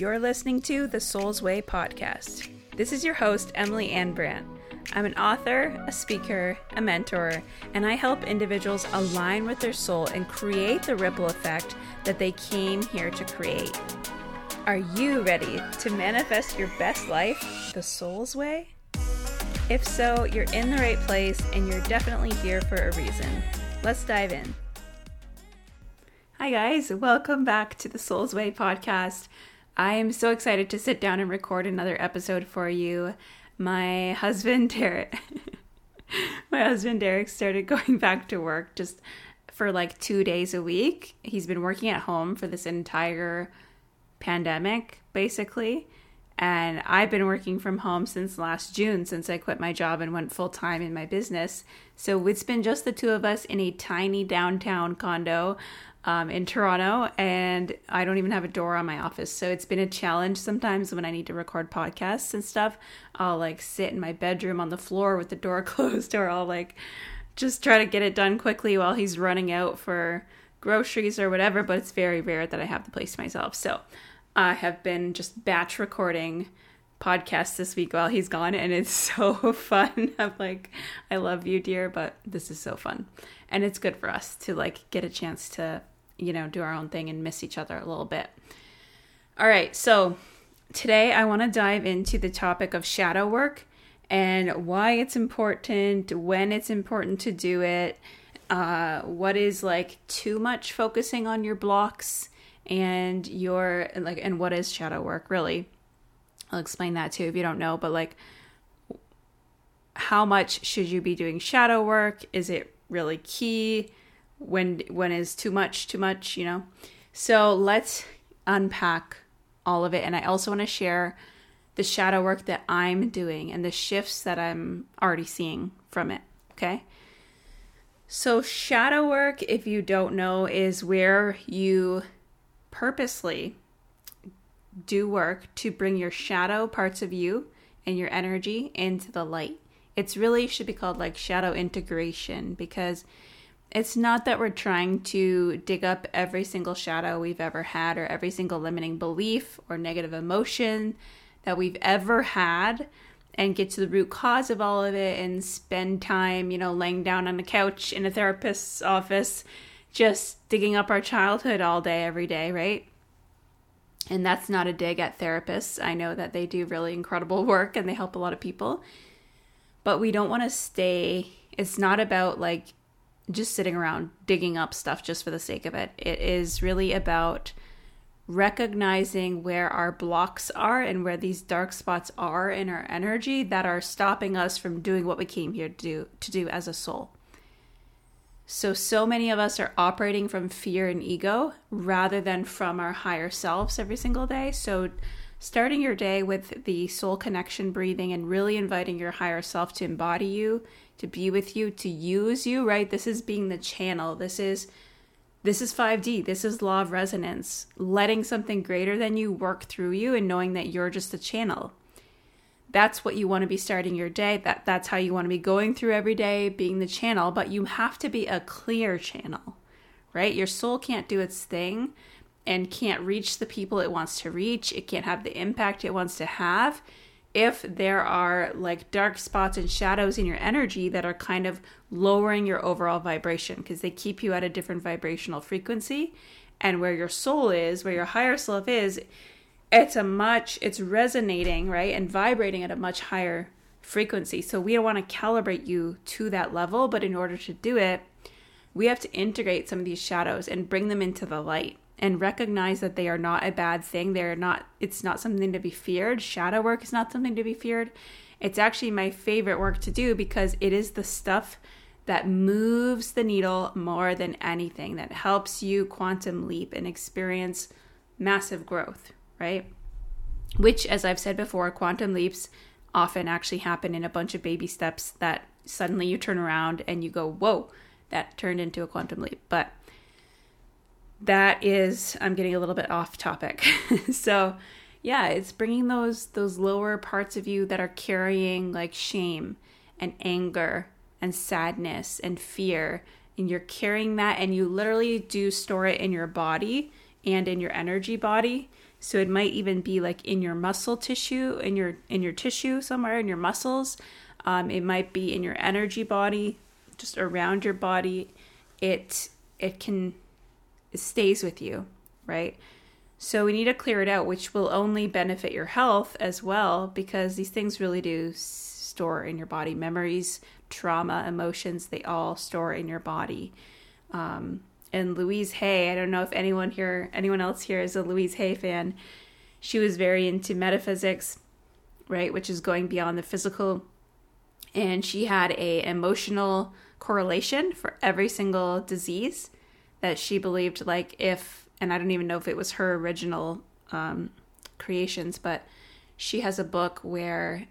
You're listening to the Soul's Way podcast. This is your host, Emily Ann Brandt. I'm an author, a speaker, a mentor, and I help individuals align with their soul and create the ripple effect that they came here to create. Are you ready to manifest your best life the soul's way? If so, you're in the right place and you're definitely here for a reason. Let's dive in. Hi, guys. Welcome back to the Soul's Way podcast. I am so excited to sit down and record another episode for you. My husband, Derek, my husband, Derek, started going back to work just for like two days a week. He's been working at home for this entire pandemic, basically. And I've been working from home since last June, since I quit my job and went full time in my business. So it's been just the two of us in a tiny downtown condo um, in Toronto, and I don't even have a door on my office. So it's been a challenge sometimes when I need to record podcasts and stuff. I'll like sit in my bedroom on the floor with the door closed, or I'll like just try to get it done quickly while he's running out for groceries or whatever. But it's very rare that I have the place to myself. So I have been just batch recording podcasts this week while he's gone, and it's so fun. I'm like, I love you, dear, but this is so fun. And it's good for us to like get a chance to you know, do our own thing and miss each other a little bit. All right, so today I want to dive into the topic of shadow work and why it's important, when it's important to do it, uh, what is like too much focusing on your blocks and your like and what is shadow work really. I'll explain that too if you don't know but like how much should you be doing shadow work? Is it really key when when is too much too much you know? So let's unpack all of it. And i also want to share the shadow work that i'm doing and the shifts that i'm already seeing from it okay? So shadow work if you don't know is where you purposely do work to bring your shadow parts of you and your energy into the light. It's really should be called like shadow integration because it's not that we're trying to dig up every single shadow we've ever had or every single limiting belief or negative emotion that we've ever had and get to the root cause of all of it and spend time, you know, laying down on a couch in a therapist's office just digging up our childhood all day, every day, right? And that's not a dig at therapists. I know that they do really incredible work and they help a lot of people. But we don't want to stay, it's not about like just sitting around digging up stuff just for the sake of it. It is really about recognizing where our blocks are and where these dark spots are in our energy that are stopping us from doing what we came here to do to do as a soul. So so many of us are operating from fear and ego rather than from our higher selves every single day. So starting your day with the soul connection breathing and really inviting your higher self to embody you to be with you, to use you, right? This is being the channel. This is this is 5D. This is law of resonance. Letting something greater than you work through you and knowing that you're just a channel. That's what you want to be starting your day. That that's how you want to be going through every day, being the channel, but you have to be a clear channel. Right? Your soul can't do its thing and can't reach the people it wants to reach. It can't have the impact it wants to have if there are like dark spots and shadows in your energy that are kind of lowering your overall vibration because they keep you at a different vibrational frequency. And where your soul is where your higher self is it's a much it's resonating right and vibrating at a much higher frequency. So we don't want to calibrate you to that level but in order to do it we have to integrate some of these shadows and bring them into the light and recognize that they are not a bad thing. They're not it's not something to be feared. Shadow work is not something to be feared. It's actually my favorite work to do because it is the stuff that moves the needle more than anything that helps you quantum leap and experience massive growth, right? Which as I've said before, quantum leaps often actually happen in a bunch of baby steps that suddenly you turn around and you go, "Whoa, that turned into a quantum leap." But that is i'm getting a little bit off topic so yeah it's bringing those those lower parts of you that are carrying like shame and anger and sadness and fear and you're carrying that and you literally do store it in your body and in your energy body So it might even be like in your muscle tissue, in your in your tissue somewhere in your muscles. Um, it might be in your energy body, just around your body. It it can stays with you, right? So we need to clear it out, which will only benefit your health as well, because these things really do store in your body. Memories, trauma, emotions, they all store in your body. Um, and Louise Hay. I don't know if anyone here, anyone else here is a Louise Hay fan. She was very into metaphysics, right, which is going beyond the physical. And she had a emotional correlation for every single disease that she believed like if and I don't even know if it was her original um, creations, but she has a book where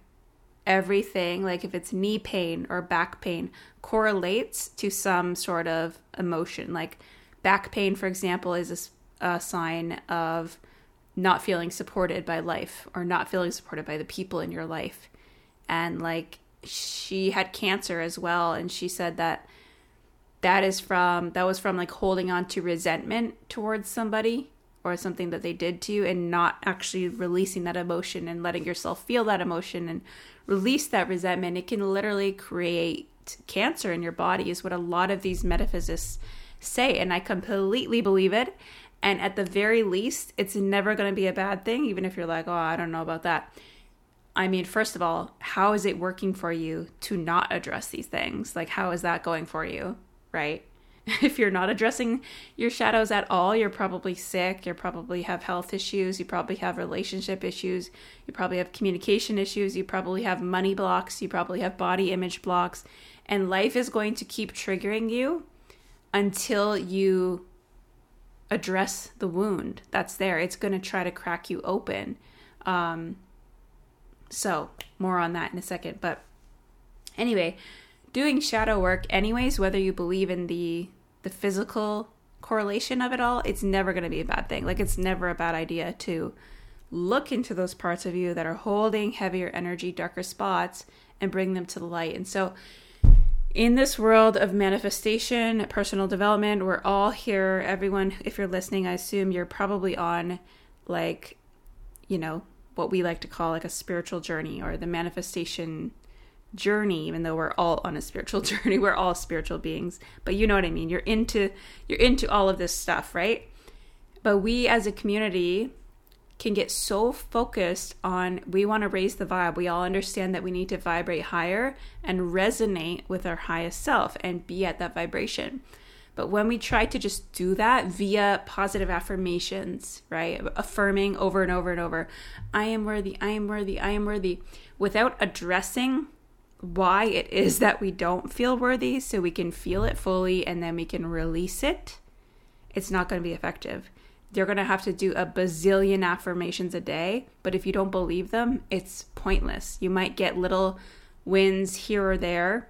everything, like if it's knee pain or back pain, correlates to some sort of emotion. Like back pain, for example, is a, a sign of not feeling supported by life or not feeling supported by the people in your life. And like she had cancer as well, and she said that that is from that was from like holding on to resentment towards somebody or something that they did to you and not actually releasing that emotion and letting yourself feel that emotion and release that resentment, it can literally create cancer in your body, is what a lot of these metaphysicists say. And I completely believe it. And at the very least, it's never going to be a bad thing, even if you're like, oh, I don't know about that. I mean, first of all, how is it working for you to not address these things? Like, how is that going for you? Right? if you're not addressing your shadows at all, you're probably sick, you probably have health issues, you probably have relationship issues, you probably have communication issues, you probably have money blocks, you probably have body image blocks, and life is going to keep triggering you until you address the wound that's there. It's going to try to crack you open. Um, so, more on that in a second. But anyway, doing shadow work, anyways, whether you believe in the the physical correlation of it all, it's never going to be a bad thing. Like, it's never a bad idea to look into those parts of you that are holding heavier energy, darker spots, and bring them to the light. And so, in this world of manifestation, personal development, we're all here. Everyone, if you're listening, I assume you're probably on like, you know, what we like to call like a spiritual journey or the manifestation journey even though we're all on a spiritual journey we're all spiritual beings. But you know what i mean. You're into you're into all of this stuff right? But we as a community can get so focused on we want to raise the vibe. We all understand that we need to vibrate higher and resonate with our highest self and be at that vibration. But when we try to just do that via positive affirmations right affirming over and over and over i am worthy i am worthy i am worthy without addressing why it is that we don't feel worthy so we can feel it fully and then we can release it, it's not going to be effective. You're going to have to do a bazillion affirmations a day, but if you don't believe them, it's pointless. You might get little wins here or there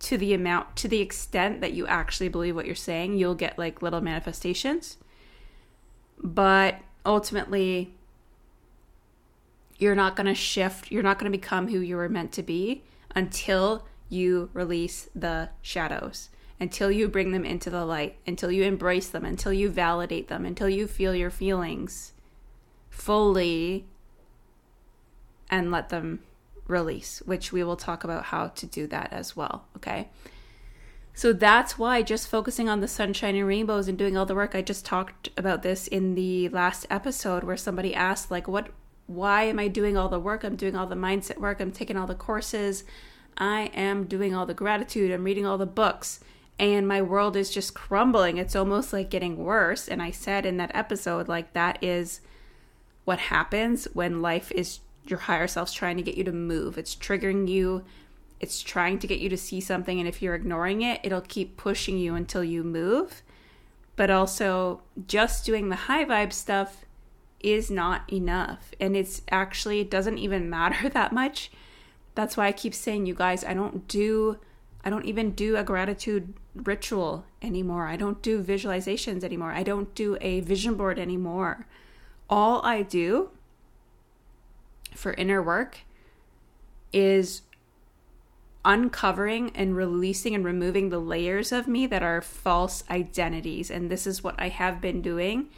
to the amount, to the extent that you actually believe what you're saying, you'll get like little manifestations. But ultimately, you're not going to shift, you're not going to become who you were meant to be until you release the shadows, until you bring them into the light, until you embrace them, until you validate them, until you feel your feelings fully and let them release, which we will talk about how to do that as well. Okay. So that's why just focusing on the sunshine and rainbows and doing all the work, I just talked about this in the last episode where somebody asked, like, what why am I doing all the work? I'm doing all the mindset work. I'm taking all the courses. I am doing all the gratitude. I'm reading all the books. And my world is just crumbling. It's almost like getting worse. And I said in that episode, like, that is what happens when life is your higher self's trying to get you to move. It's triggering you. It's trying to get you to see something. And if you're ignoring it, it'll keep pushing you until you move. But also, just doing the high vibe stuff is not enough. And it's actually, it doesn't even matter that much. That's why I keep saying, you guys, I don't do, I don't even do a gratitude ritual anymore. I don't do visualizations anymore. I don't do a vision board anymore. All I do for inner work is uncovering and releasing and removing the layers of me that are false identities. And this is what I have been doing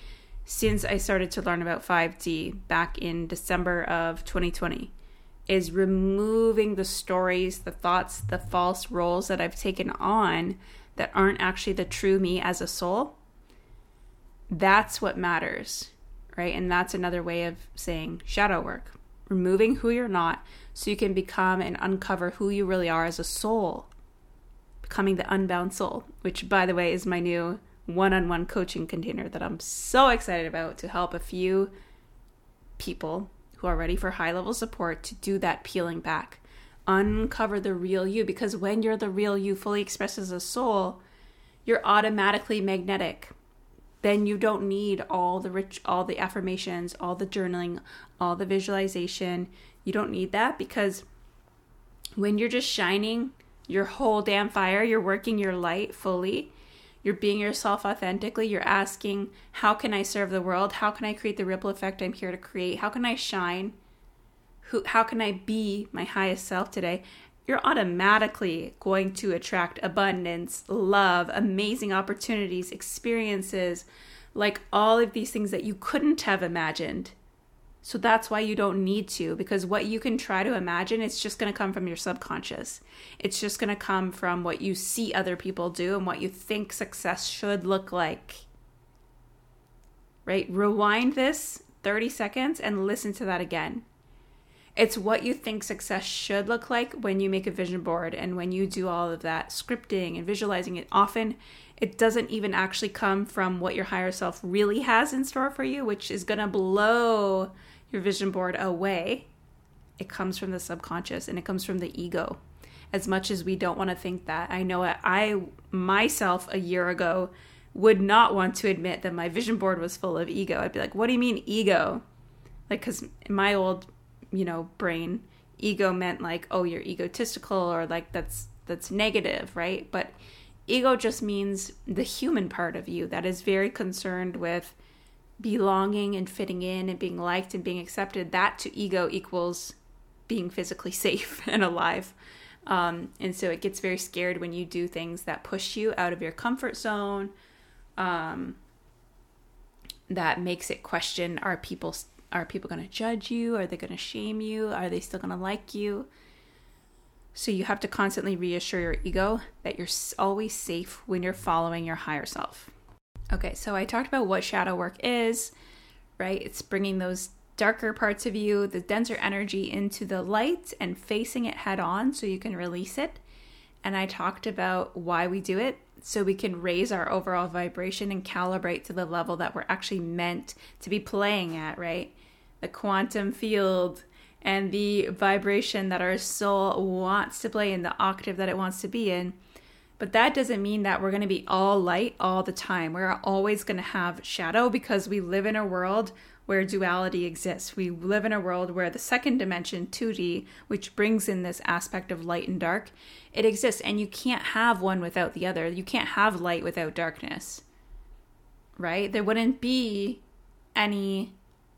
since I started to learn about 5D back in December of 2020 is removing the stories, the thoughts, the false roles that I've taken on that aren't actually the true me as a soul. That's what matters, right? And that's another way of saying shadow work, removing who you're not so you can become and uncover who you really are as a soul, becoming the unbound soul, which, by the way, is my new one on one coaching container that I'm so excited about to help a few people who are ready for high level support to do that peeling back. Uncover the real you because when you're the real you fully expressed as a soul, you're automatically magnetic. Then you don't need all the rich all the affirmations, all the journaling, all the visualization. You don't need that because when you're just shining your whole damn fire, you're working your light fully you're being yourself authentically. You're asking, how can I serve the world? How can I create the ripple effect I'm here to create? How can I shine? Who, how can I be my highest self today? You're automatically going to attract abundance, love, amazing opportunities, experiences, like all of these things that you couldn't have imagined so that's why you don't need to, because what you can try to imagine, it's just going to come from your subconscious. It's just going to come from what you see other people do and what you think success should look like. Right? Rewind this 30 seconds and listen to that again. It's what you think success should look like when you make a vision board and when you do all of that scripting and visualizing it. Often, it doesn't even actually come from what your higher self really has in store for you, which is going to blow your vision board away, it comes from the subconscious and it comes from the ego. As much as we don't want to think that, I know I myself a year ago would not want to admit that my vision board was full of ego. I'd be like, "What do you mean ego?" Like cuz my old, you know, brain, ego meant like, "Oh, you're egotistical or like that's that's negative, right?" But ego just means the human part of you that is very concerned with belonging and fitting in and being liked and being accepted, that to ego equals being physically safe and alive. Um, and so it gets very scared when you do things that push you out of your comfort zone. Um, that makes it question: Are people are people going to judge you? Are they going to shame you? Are they still going to like you? So you have to constantly reassure your ego that you're always safe when you're following your higher self. Okay, so I talked about what shadow work is, right? It's bringing those darker parts of you, the denser energy into the light and facing it head on so you can release it. And I talked about why we do it so we can raise our overall vibration and calibrate to the level that we're actually meant to be playing at, right? The quantum field and the vibration that our soul wants to play in, the octave that it wants to be in. But that doesn't mean that we're going to be all light all the time. We're always going to have shadow because we live in a world where duality exists. We live in a world where the second dimension, 2D, which brings in this aspect of light and dark, it exists. And you can't have one without the other. You can't have light without darkness, right? There wouldn't be any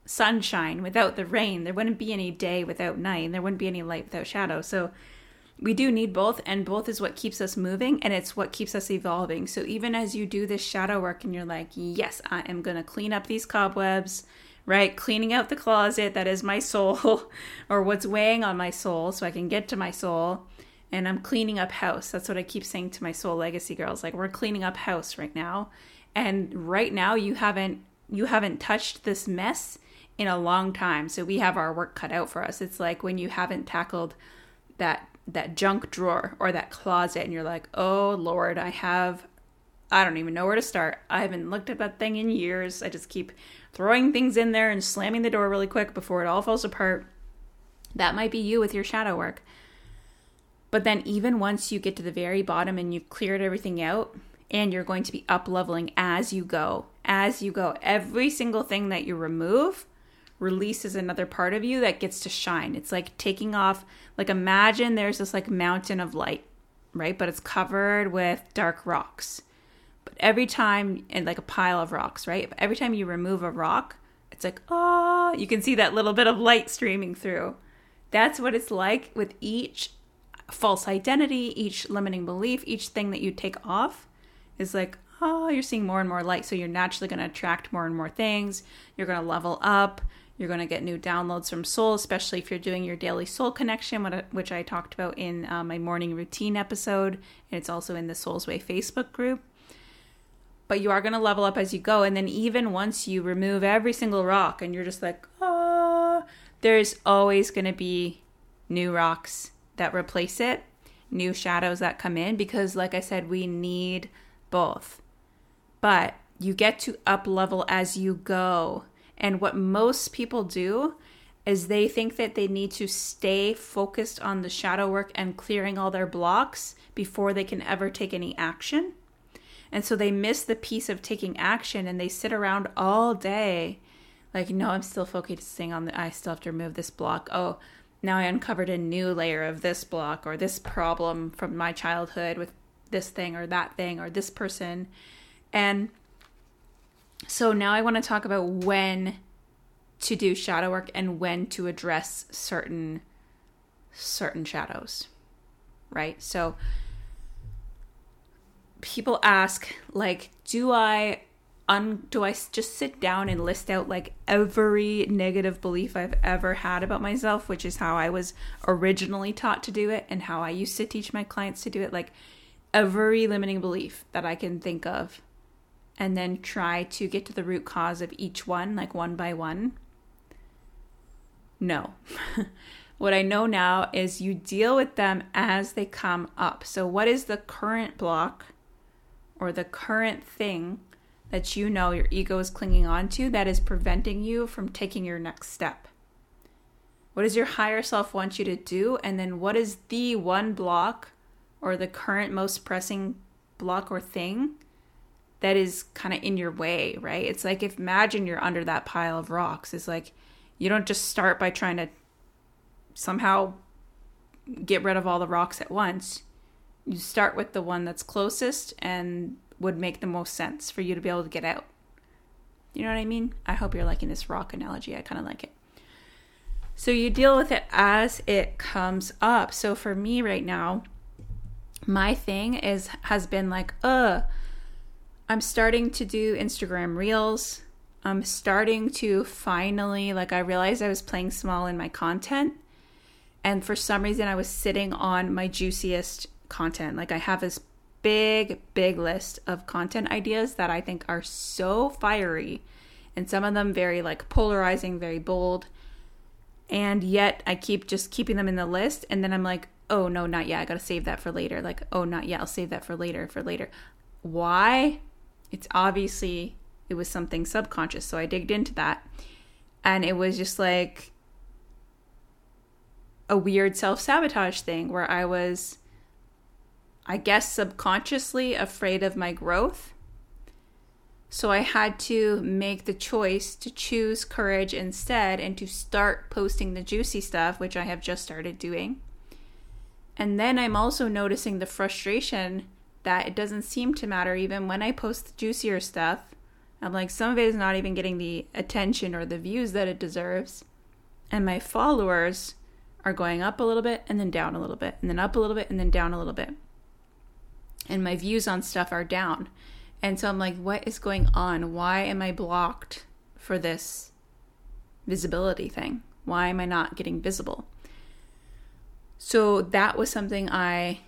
sunshine without the rain. There wouldn't be any day without night. And There wouldn't be any light without shadow. So we do need both and both is what keeps us moving and it's what keeps us evolving. So even as you do this shadow work and you're like yes i am going to clean up these cobwebs right? Cleaning out the closet that is my soul or what's weighing on my soul so i can get to my soul. And i'm cleaning up house. That's what i keep saying to my soul legacy girls. Like we're cleaning up house right now. And right now you haven't you haven't touched this mess in a long time. So we have our work cut out for us. It's like when you haven't tackled that that junk drawer or that closet and you're like, "Oh lord, I have I don't even know where to start. I haven't looked at that thing in years. I just keep throwing things in there and slamming the door really quick before it all falls apart." That might be you with your shadow work. But then even once you get to the very bottom and you've cleared everything out and you're going to be up leveling as you go, as you go, every single thing that you remove releases another part of you that gets to shine. It's like taking off, like imagine there's this like mountain of light, right? But it's covered with dark rocks. But every time, and like a pile of rocks, right? But every time you remove a rock, it's like, oh, you can see that little bit of light streaming through. That's what it's like with each false identity, each limiting belief, each thing that you take off is like, oh, you're seeing more and more light. So you're naturally going to attract more and more things. You're going to level up. You're going to get new downloads from soul, especially if you're doing your daily soul connection, which I talked about in uh, my morning routine episode. And it's also in the Soul's Way Facebook group. But you are going to level up as you go. And then, even once you remove every single rock and you're just like, oh, there's always going to be new rocks that replace it, new shadows that come in, because, like I said, we need both. But you get to up level as you go. And what most people do is they think that they need to stay focused on the shadow work and clearing all their blocks before they can ever take any action. And so they miss the piece of taking action and they sit around all day like, no, I'm still focusing on the, I still have to remove this block. Oh, now I uncovered a new layer of this block or this problem from my childhood with this thing or that thing or this person. And so now I want to talk about when to do shadow work and when to address certain certain shadows. Right? So people ask like do I un do I just sit down and list out like every negative belief I've ever had about myself, which is how I was originally taught to do it and how I used to teach my clients to do it like every limiting belief that I can think of and then try to get to the root cause of each one, like one by one? No. what I know now is you deal with them as they come up. So, what is the current block or the current thing that you know your ego is clinging on to that is preventing you from taking your next step? What does your higher self want you to do? And then, what is the one block or the current most pressing block or thing that is kind of in your way, right? It's like if imagine you're under that pile of rocks. It's like you don't just start by trying to somehow get rid of all the rocks at once. You start with the one that's closest and would make the most sense for you to be able to get out. You know what I mean? I hope you're liking this rock analogy. I kind of like it. So you deal with it as it comes up. So for me right now, my thing is has been like, uh, I'm starting to do Instagram Reels. I'm starting to finally, like, I realized I was playing small in my content. And for some reason, I was sitting on my juiciest content. Like, I have this big, big list of content ideas that I think are so fiery. And some of them very, like, polarizing, very bold. And yet, I keep just keeping them in the list. And then I'm like, oh, no, not yet. I got to save that for later. Like, oh, not yet. I'll save that for later, for later. Why? It's obviously it was something subconscious. So I digged into that and it was just like a weird self sabotage thing where I was, I guess, subconsciously afraid of my growth. So I had to make the choice to choose courage instead and to start posting the juicy stuff, which I have just started doing. And then I'm also noticing the frustration that it doesn't seem to matter even when I post juicier stuff. I'm like, some of it is not even getting the attention or the views that it deserves. And my followers are going up a little bit and then down a little bit, and then up a little bit and then down a little bit. And my views on stuff are down. And so I'm like, what is going on? Why am I blocked for this visibility thing? Why am I not getting visible? So that was something I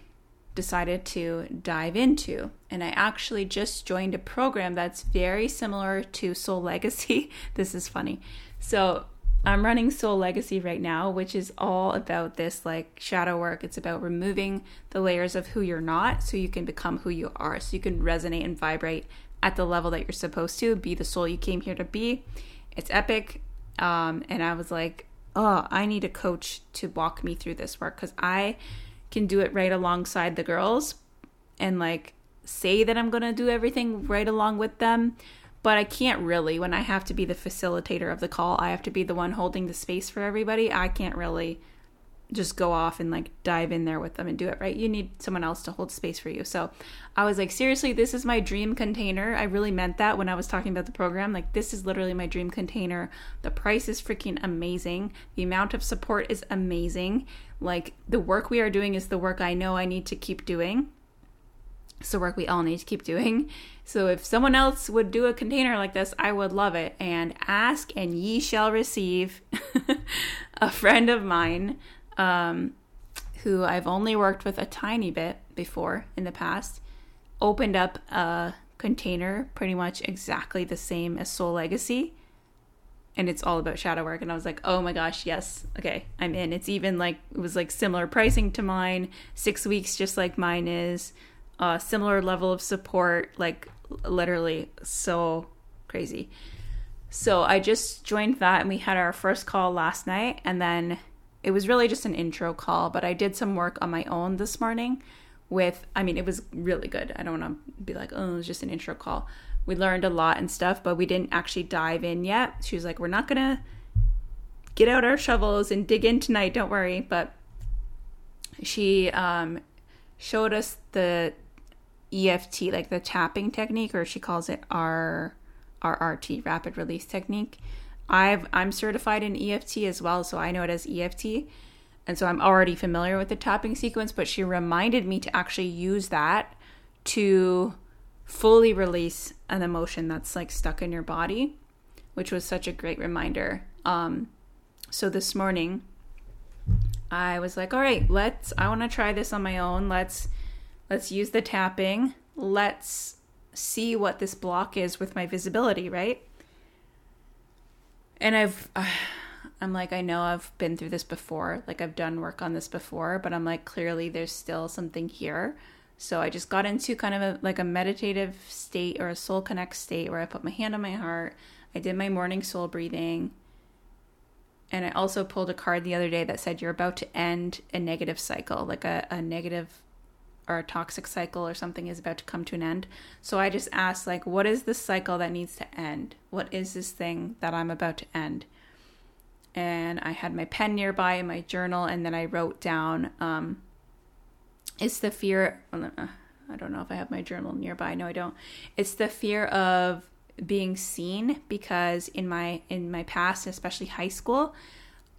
decided to dive into. And I actually just joined a program that's very similar to Soul Legacy. this is funny. So I'm running Soul Legacy right now, which is all about this like shadow work. It's about removing the layers of who you're not so you can become who you are. So you can resonate and vibrate at the level that you're supposed to, be the soul you came here to be. It's epic. Um, and I was like, oh, I need a coach to walk me through this work because I can do it right alongside the girls and like say that I'm going to do everything right along with them. But I can't really when I have to be the facilitator of the call. I have to be the one holding the space for everybody. I can't really just go off and like dive in there with them and do it right. You need someone else to hold space for you. So I was like, seriously, this is my dream container. I really meant that when I was talking about the program. Like, this is literally my dream container. The price is freaking amazing. The amount of support is amazing. Like, the work we are doing is the work I know I need to keep doing. It's the work we all need to keep doing. So if someone else would do a container like this, I would love it. And ask and ye shall receive. a friend of mine, um, who I've only worked with a tiny bit before in the past, opened up a container pretty much exactly the same as Soul Legacy. And it's all about shadow work. And I was like, oh my gosh, yes. Okay, I'm in. It's even like, it was like similar pricing to mine, six weeks, just like mine is, uh, similar level of support, like literally so crazy. So I just joined that and we had our first call last night. And then it was really just an intro call, but I did some work on my own this morning with I mean it was really good. I don't want to be like, "Oh, it was just an intro call." We learned a lot and stuff, but we didn't actually dive in yet. She was like, "We're not going to get out our shovels and dig in tonight, don't worry." But she um showed us the EFT, like the tapping technique or she calls it R RRT, rapid release technique. I've I'm certified in EFT as well, so I know it as EFT and so I'm already familiar with the tapping sequence, but she reminded me to actually use that to fully release an emotion that's like stuck in your body, which was such a great reminder. Um, so this morning, I was like, all right, let's, I want to try this on my own. Let's, let's use the tapping. Let's see what this block is with my visibility, right? And I've, uh, I'm like, I know I've been through this before. Like, I've done work on this before, but I'm like, clearly there's still something here. So I just got into kind of a, like a meditative state or a soul connect state where I put my hand on my heart. I did my morning soul breathing. And I also pulled a card the other day that said you're about to end a negative cycle, like a, a negative or a toxic cycle or something is about to come to an end. So I just asked, like, what is this cycle that needs to end? What is this thing that I'm about to end? and I had my pen nearby in my journal, and then I wrote down, um, it's the fear. I don't know if I have my journal nearby. No, I don't. It's the fear of being seen because in my in my past, especially high school,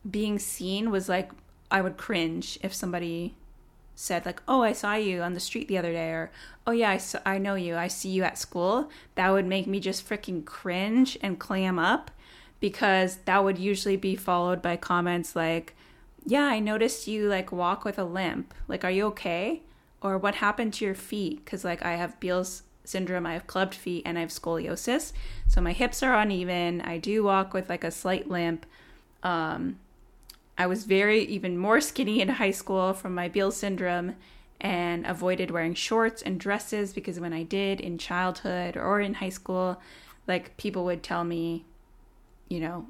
being seen was like I would cringe if somebody said like, "Oh, I saw you on the street the other day," or "Oh yeah, I, saw, I know you. I see you at school." That would make me just freaking cringe and clam up because that would usually be followed by comments like, Yeah, I noticed you like walk with a limp. Like, are you okay? Or what happened to your feet? Because, like, I have Beals syndrome, I have clubbed feet, and I have scoliosis. So my hips are uneven. I do walk with like a slight limp. Um, I was very, even more skinny in high school from my Beals syndrome and avoided wearing shorts and dresses because when I did in childhood or in high school, like people would tell me, you know,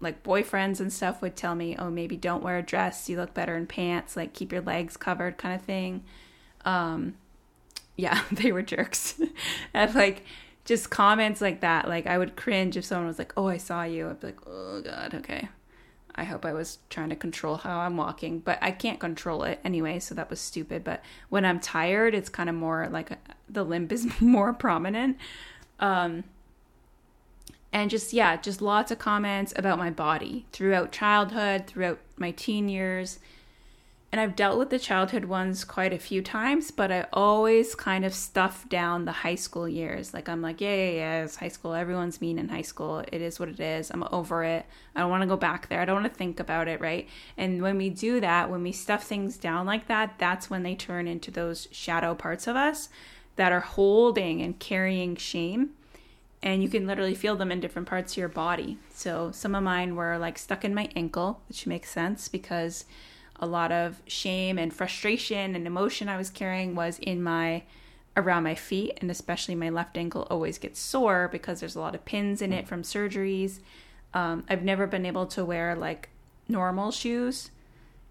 like boyfriends and stuff would tell me, oh, maybe don't wear a dress. You look better in pants. Like keep your legs covered, kind of thing. Um, yeah, they were jerks. and like just comments like that. Like I would cringe if someone was like, oh, I saw you. I'd be like, oh, God, okay. I hope I was trying to control how I'm walking, but I can't control it anyway, so that was stupid. But when I'm tired, it's kind of more like the limp is more prominent. Um, and just yeah just lots of comments about my body throughout childhood throughout my teen years and i've dealt with the childhood ones quite a few times but i always kind of stuff down the high school years. Like i'm like yeah yeah yeah it's high school. Everyone's mean in high school. It is what it is. I'm over it. I don't want to go back there. I don't want to think about it right? And when we do that when we stuff things down like that that's when they turn into those shadow parts of us that are holding and carrying shame. And you can literally feel them in different parts of your body. So some of mine were like stuck in my ankle, which makes sense because a lot of shame and frustration and emotion I was carrying was in my around my feet and especially my left ankle always gets sore because there's a lot of pins in it from surgeries. Um, I've never been able to wear like normal shoes,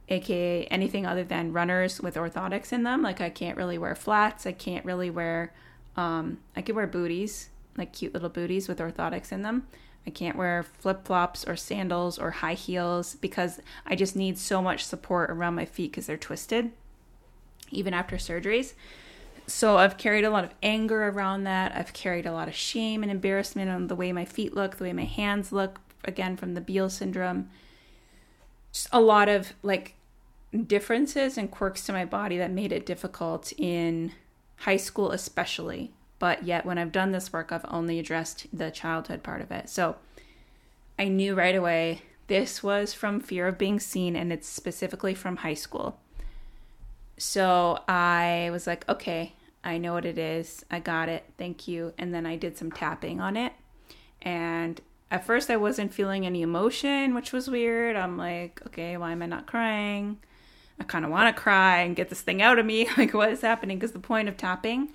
aka anything other than runners with orthotics in them. Like I can't really wear flats. I can't really wear. Um, I could wear booties like cute little booties with orthotics in them. I can't wear flip flops or sandals or high heels because I just need so much support around my feet because they're twisted, even after surgeries. So I've carried a lot of anger around that. I've carried a lot of shame and embarrassment on the way my feet look, the way my hands look, again, from the Beal syndrome. Just a lot of like differences and quirks to my body that made it difficult in high school especially. But yet, when I've done this work, I've only addressed the childhood part of it. So I knew right away this was from fear of being seen, and it's specifically from high school. So I was like, okay, I know what it is. I got it. Thank you. And then I did some tapping on it. And at first, I wasn't feeling any emotion, which was weird. I'm like, okay, why am I not crying? I kind of want to cry and get this thing out of me. Like, what is happening? Because the point of tapping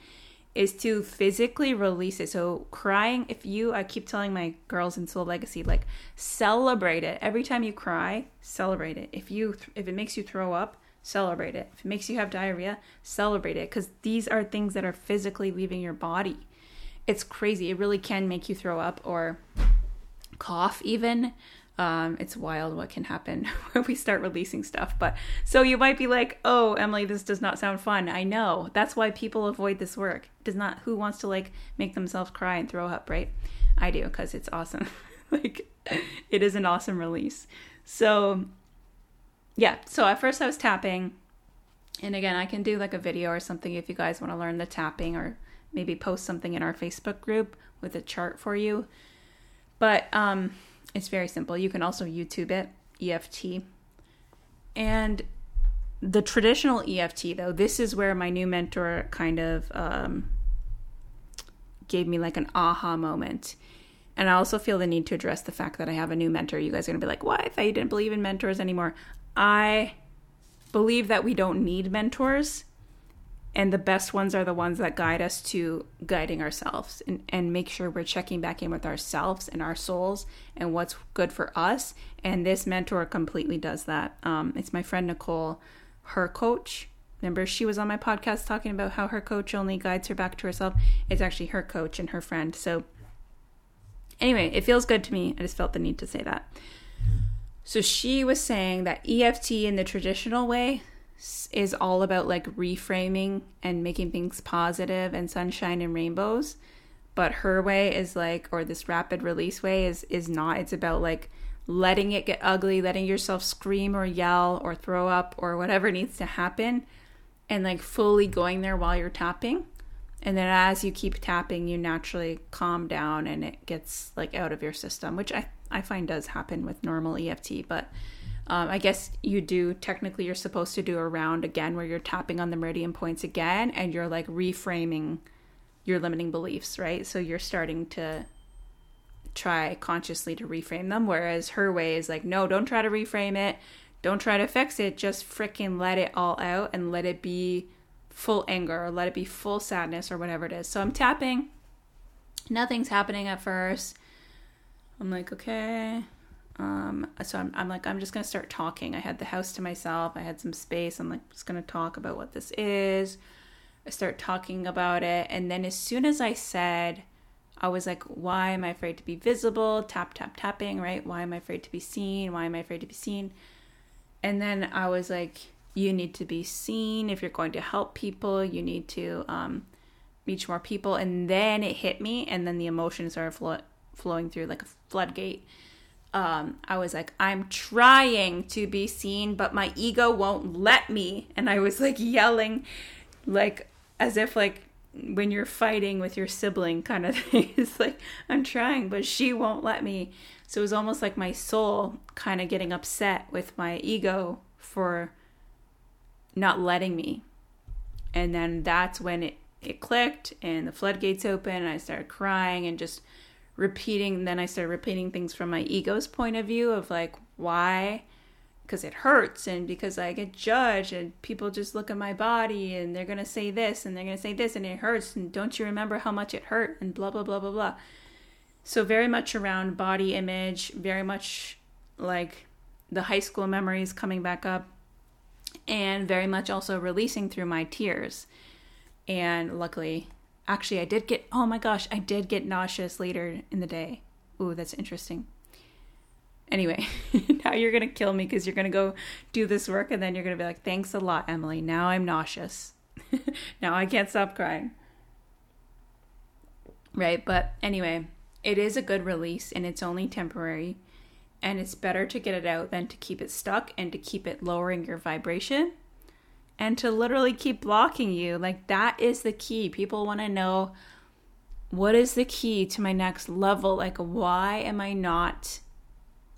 is to physically release it. So, crying, if you, I keep telling my girls in Soul Legacy, like, celebrate it. Every time you cry, celebrate it. If you, if it makes you throw up, celebrate it. If it makes you have diarrhea, celebrate it. Because these are things that are physically leaving your body. It's crazy. It really can make you throw up or cough even um, it's wild what can happen when we start releasing stuff. But so you might be like, "Oh, Emily, this does not sound fun." I know. That's why people avoid this work. does not. Who wants to like make themselves cry and throw up, right? I do because it's awesome. like, it is an awesome release. So, yeah. So at first I was tapping, and again, I can do like a video or something if you guys want to learn the tapping, or maybe post something in our Facebook group with a chart for you. But um, it's very simple. You can also YouTube it, EFT. And the traditional EFT, though, this is where my new mentor kind of um, gave me like an aha moment. And I also feel the need to address the fact that I have a new mentor. You guys are going to be like, why? I thought you didn't believe in mentors anymore. I believe that we don't need mentors and the best ones are the ones that guide us to guiding ourselves and, and make sure we're checking back in with ourselves and our souls and what's good for us. And this mentor completely does that. Um, it's my friend nicole her coach. Remember she was on my podcast talking about how her coach only guides her back to herself? It's actually her coach and her friend. So anyway it feels good to me. I just felt the need to say that. So she was saying that eft in the traditional way is all about like reframing and making things positive and sunshine and rainbows. But her way is like or this rapid release way is is not. It's about like letting it get ugly letting yourself scream or yell or throw up or whatever needs to happen and like fully going there while you're tapping. And then as you keep tapping you naturally calm down and it gets like out of your system which i i find does happen with normal eft but um, I guess you do technically you're supposed to do a round again where you're tapping on the meridian points again and you're like reframing your limiting beliefs, right? So you're starting to try consciously to reframe them. Whereas her way is like, no, don't try to reframe it. Don't try to fix it. Just freaking let it all out and let it be full anger or let it be full sadness or whatever it is. So I'm tapping. Nothing's happening at first. I'm like, okay, um, so I'm, I'm like, I'm just going to start talking. I had the house to myself. I had some space. I'm like, just going to talk about what this is. I start talking about it. And then as soon as I said, I was like, why am I afraid to be visible? Tap, tap, tapping, right? Why am I afraid to be seen? Why am I afraid to be seen? And then I was like, you need to be seen if you're going to help people. You need to um, reach more people. And then it hit me. And then the emotions started flo- flowing through like a floodgate um, I was like, I'm trying to be seen, but my ego won't let me. And I was like yelling, like as if like when you're fighting with your sibling kind of thing. It's like, I'm trying, but she won't let me. So it was almost like my soul kind of getting upset with my ego for not letting me. And then that's when it, it clicked and the floodgates open and I started crying and just repeating then i started repeating things from my ego's point of view of like why? Because it hurts and because i get judged and people just look at my body and they're going to say this and they're going to say this and it hurts and don't you remember how much it hurt and blah blah blah blah blah. So very much around body image very much like the high school memories coming back up and very much also releasing through my tears. And luckily Actually, I did get, oh my gosh, I did get nauseous later in the day. Ooh, that's interesting. Anyway, now you're going to kill me because you're going to go do this work and then you're going to be like, thanks a lot, Emily. Now I'm nauseous. now I can't stop crying. Right? But anyway, it is a good release and it's only temporary. And it's better to get it out than to keep it stuck and to keep it lowering your vibration and to literally keep blocking you. Like that is the key. People want to know what is the key to my next level? Like why am I not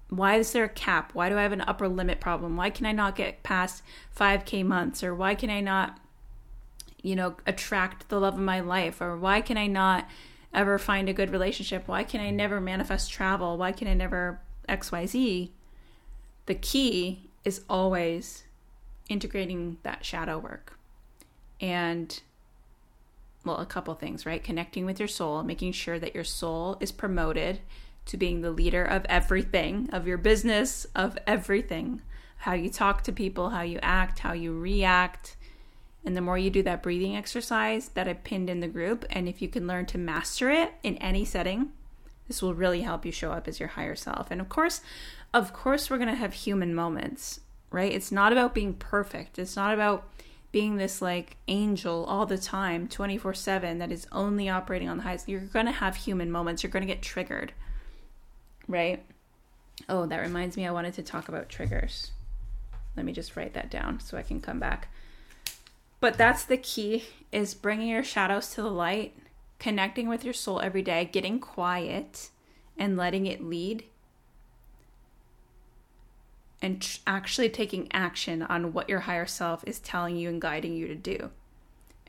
why is there a cap? Why do I have an upper limit problem? Why can I not get past 5k months or why can I not you know attract the love of my life or why can I not ever find a good relationship? Why can I never manifest travel? Why can I never XYZ? The key is always integrating that shadow work. And well, a couple things, right? Connecting with your soul, making sure that your soul is promoted to being the leader of everything, of your business, of everything. How you talk to people, how you act, how you react. And the more you do that breathing exercise that I pinned in the group, and if you can learn to master it in any setting, this will really help you show up as your higher self. And of course, of course, we're going to have human moments, right? It's not about being perfect. It's not about being this like angel all the time, 24 7, that is only operating on the highs. You're going to have human moments. You're going to get triggered right? Oh, that reminds me, I wanted to talk about triggers. Let me just write that down so I can come back. But that's the key is bringing your shadows to the light, connecting with your soul every day, getting quiet and letting it lead and tr- actually taking action on what your higher self is telling you and guiding you to do.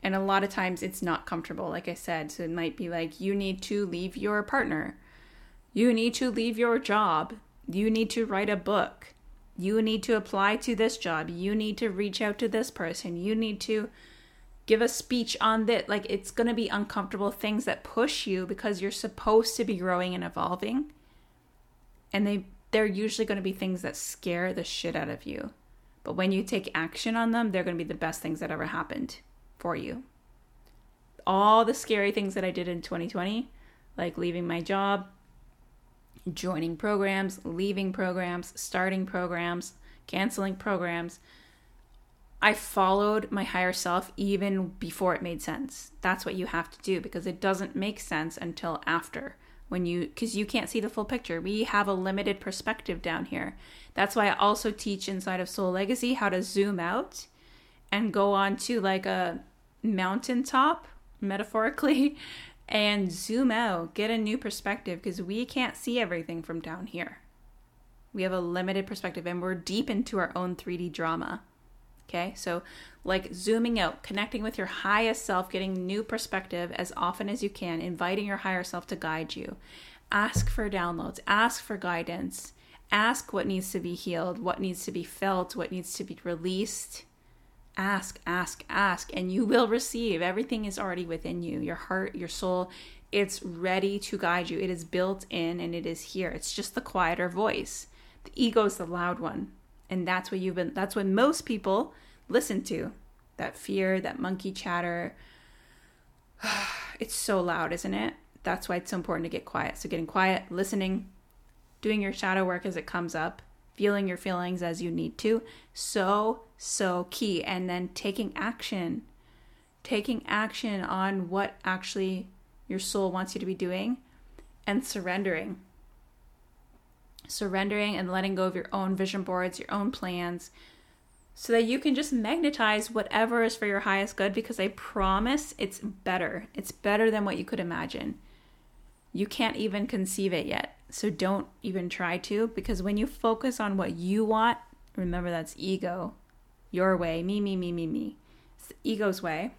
And a lot of times it's not comfortable, like I said. So it might be like you need to leave your partner you need to leave your job. You need to write a book. You need to apply to this job. You need to reach out to this person. You need to give a speech on that. Like it's going to be uncomfortable things that push you because you're supposed to be growing and evolving. And they they're usually going to be things that scare the shit out of you. But when you take action on them, they're going to be the best things that ever happened for you. All the scary things that I did in 2020, like leaving my job, joining programs, leaving programs, starting programs, canceling programs. I followed my higher self even before it made sense. That's what you have to do because it doesn't make sense until after when you because you can't see the full picture. We have a limited perspective down here. That's why I also teach inside of Soul Legacy how to zoom out and go on to like a mountaintop metaphorically and zoom out, get a new perspective because we can't see everything from down here. We have a limited perspective and we're deep into our own 3D drama. Okay, so like zooming out, connecting with your highest self, getting new perspective as often as you can, inviting your higher self to guide you. Ask for downloads, ask for guidance, ask what needs to be healed, what needs to be felt, what needs to be released ask, ask, ask, and you will receive. Everything is already within you your heart, your soul. It's ready to guide you. It is built in and it is here. It's just the quieter voice. The ego is the loud one. And that's what you've been, that's what most people listen to. That fear, that monkey chatter. It's so loud, isn't it? That's why it's so important to get quiet. So, getting quiet, listening, doing your shadow work as it comes up, feeling your feelings as you need to. So, so key. And then taking action, taking action on what actually your soul wants you to be doing and surrendering. Surrendering and letting go of your own vision boards, your own plans, so that you can just magnetize whatever is for your highest good because I promise it's better. It's better than what you could imagine. You can't even conceive it yet. So don't even try to because when you focus on what you want, remember that's ego, your way, me, me, me, me, me. It's the ego's way.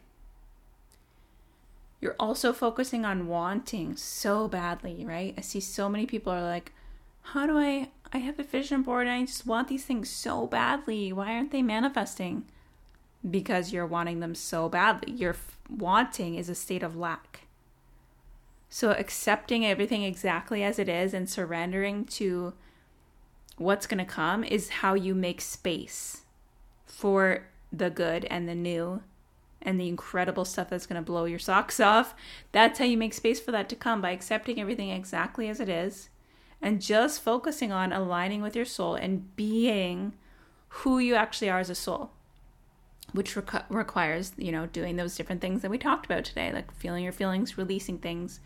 You're also focusing on wanting so badly, right? I see so many people are like, how do I I have a vision board and I just want these things so badly. Why aren't they manifesting? Because you're wanting them so badly. Your wanting is a state of lack. So accepting everything exactly as it is and surrendering to what's going to come is how you make space for the good and the new and the incredible stuff that's going to blow your socks off. That's how you make space for that to come by accepting everything exactly as it is and just focusing on aligning with your soul and being who you actually are as a soul which requ- requires you know doing those different things that we talked about today like feeling your feelings releasing things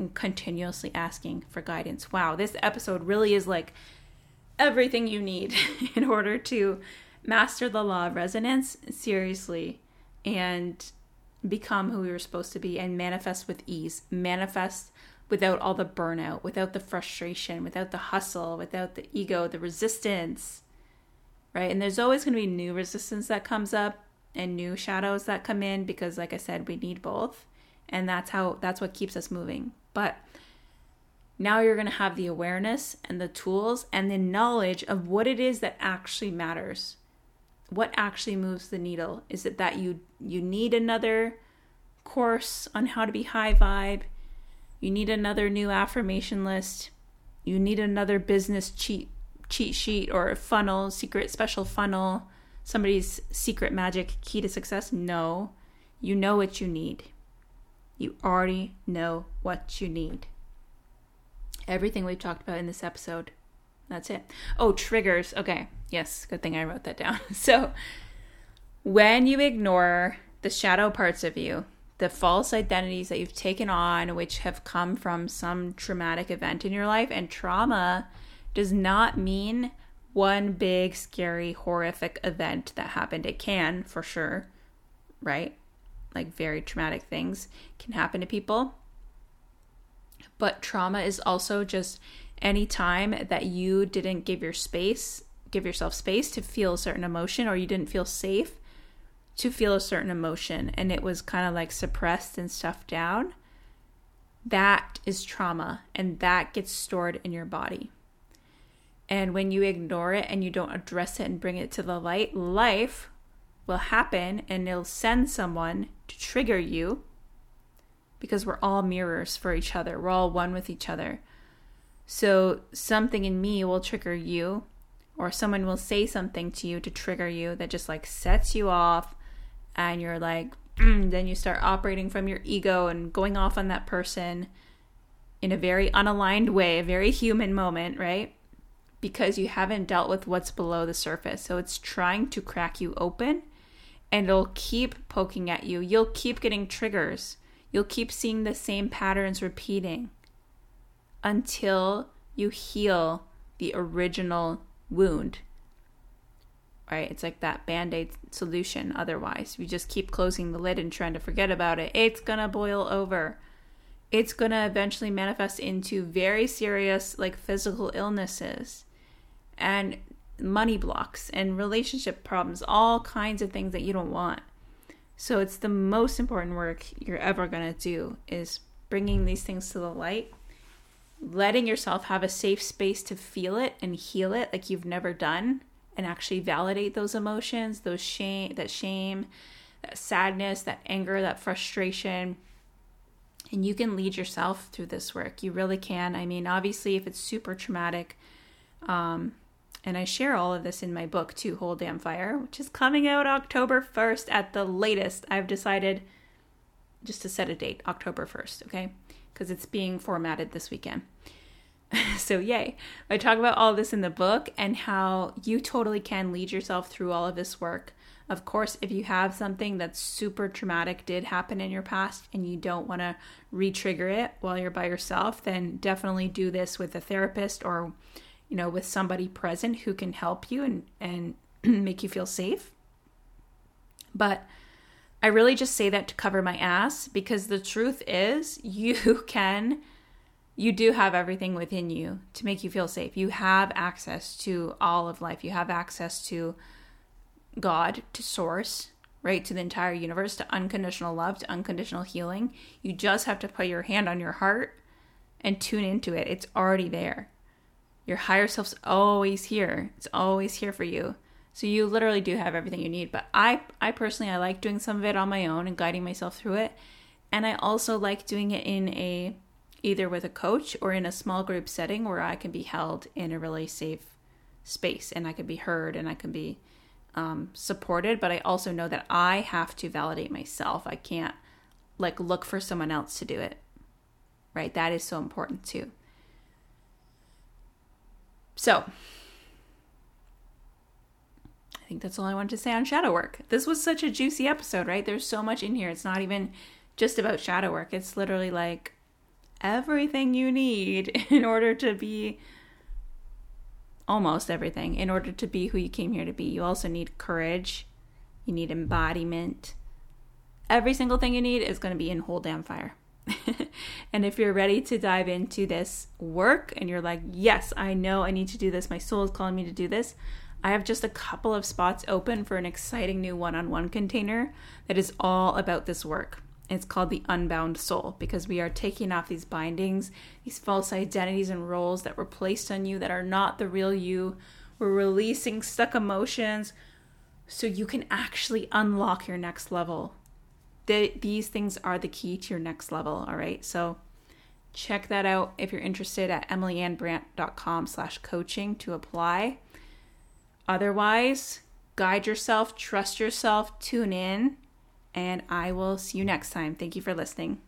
and continuously asking for guidance. Wow, this episode really is like everything you need in order to master the law of resonance seriously and become who we were supposed to be and manifest with ease, manifest without all the burnout, without the frustration, without the hustle, without the ego, the resistance, right? And there's always going to be new resistance that comes up and new shadows that come in because like I said, we need both. And that's how that's what keeps us moving. But now you're going to have the awareness and the tools and the knowledge of what it is that actually matters. What actually moves the needle? Is it that you you need another course on how to be high vibe? You need another new affirmation list. You need another business cheat cheat sheet or funnel, secret special funnel, somebody's secret magic key to success. No. You know what you need. You already know what you need. Everything we've talked about in this episode. That's it. Oh, triggers. Okay. Yes, good thing I wrote that down. So, when you ignore the shadow parts of you, the false identities that you've taken on, which have come from some traumatic event in your life. And trauma does not mean one big, scary, horrific event that happened. It can, for sure, right? Like very traumatic things can happen to people. But trauma is also just any time that you didn't give your space, give yourself space to feel a certain emotion or you didn't feel safe to feel a certain emotion and it was kind of like suppressed and stuffed down, that is trauma and that gets stored in your body. And when you ignore it and you don't address it and bring it to the light, life will happen and it'll send someone to trigger you because we're all mirrors for each other. We're all one with each other. So something in me will trigger you, or someone will say something to you to trigger you that just like sets you off and you're like, then you start operating from your ego and going off on that person in a very unaligned way, a very human moment, right? Because you haven't dealt with what's below the surface. So it's trying to crack you open and it'll keep poking at you. You'll keep getting triggers. You'll keep seeing the same patterns repeating until you heal the original wound right? It's like that band aid solution. Otherwise, you just keep closing the lid and trying to forget about it. It's gonna boil over. It's gonna eventually manifest into very serious, like physical illnesses and money blocks and relationship problems, all kinds of things that you don't want. So, it's the most important work you're ever gonna do is bringing these things to the light letting yourself have a safe space to feel it and heal it like you've never done and actually validate those emotions, those shame, that shame, that sadness, that anger, that frustration. And you can lead yourself through this work. You really can. I mean, obviously, if it's super traumatic, um, and I share all of this in my book, To Whole Damn Fire, which is coming out October 1st at the latest. I've decided just to set a date, October 1st, okay? Because it's being formatted this weekend. so yay. I talk about all this in the book and how you totally can lead yourself through all of this work. Of course, if you have something that's super traumatic did happen in your past and you don't want to re-trigger it while you're by yourself, then definitely do this with a therapist or you know, with somebody present who can help you and and make you feel safe. But I really just say that to cover my ass because the truth is you can you do have everything within you to make you feel safe. You have access to all of life. You have access to God, to source, right? To the entire universe, to unconditional love, to unconditional healing. You just have to put your hand on your heart and tune into it. It's already there. Your higher self's always here. It's always here for you. So you literally do have everything you need. But I I personally I like doing some of it on my own and guiding myself through it. And I also like doing it in a either with a coach or in a small group setting where I can be held in a really safe space and I can be heard and I can be um, supported. But I also know that I have to validate myself. I can't like look for someone else to do it. Right? That is so important too. So, I think that's all I wanted to say on shadow work. This was such a juicy episode, right? There's so much in here. It's not even just about shadow work. It's literally like everything you need in order to be almost everything in order to be who you came here to be. You also need courage, you need embodiment. Every single thing you need is going to be in whole damn fire. and if you're ready to dive into this work and you're like, yes, I know I need to do this, my soul is calling me to do this, I have just a couple of spots open for an exciting new one on one container that is all about this work. It's called the Unbound Soul because we are taking off these bindings, these false identities and roles that were placed on you that are not the real you. We're releasing stuck emotions so you can actually unlock your next level. The, these things are the key to your next level, all right? So check that out if you're interested at emilyannbrandt.com slash coaching to apply. Otherwise, guide yourself, trust yourself, tune in, and I will see you next time. Thank you for listening.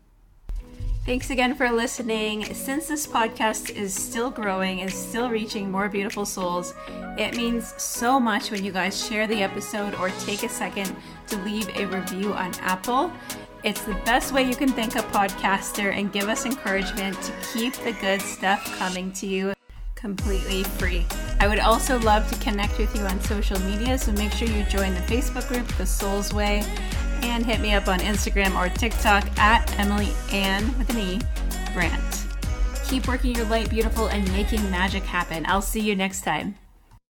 Thanks again for listening. Since this podcast is still growing and still reaching more beautiful souls, it means so much when you guys share the episode or take a second to leave a review on Apple. It's the best way you can thank a podcaster and give us encouragement to keep the good stuff coming to you completely free. I would also love to connect with you on social media, so make sure you join the Facebook group, The Soul's Way, and hit me up on Instagram or TikTok at Emily Ann with an E Brandt. Keep working your light beautiful and making magic happen. I'll see you next time.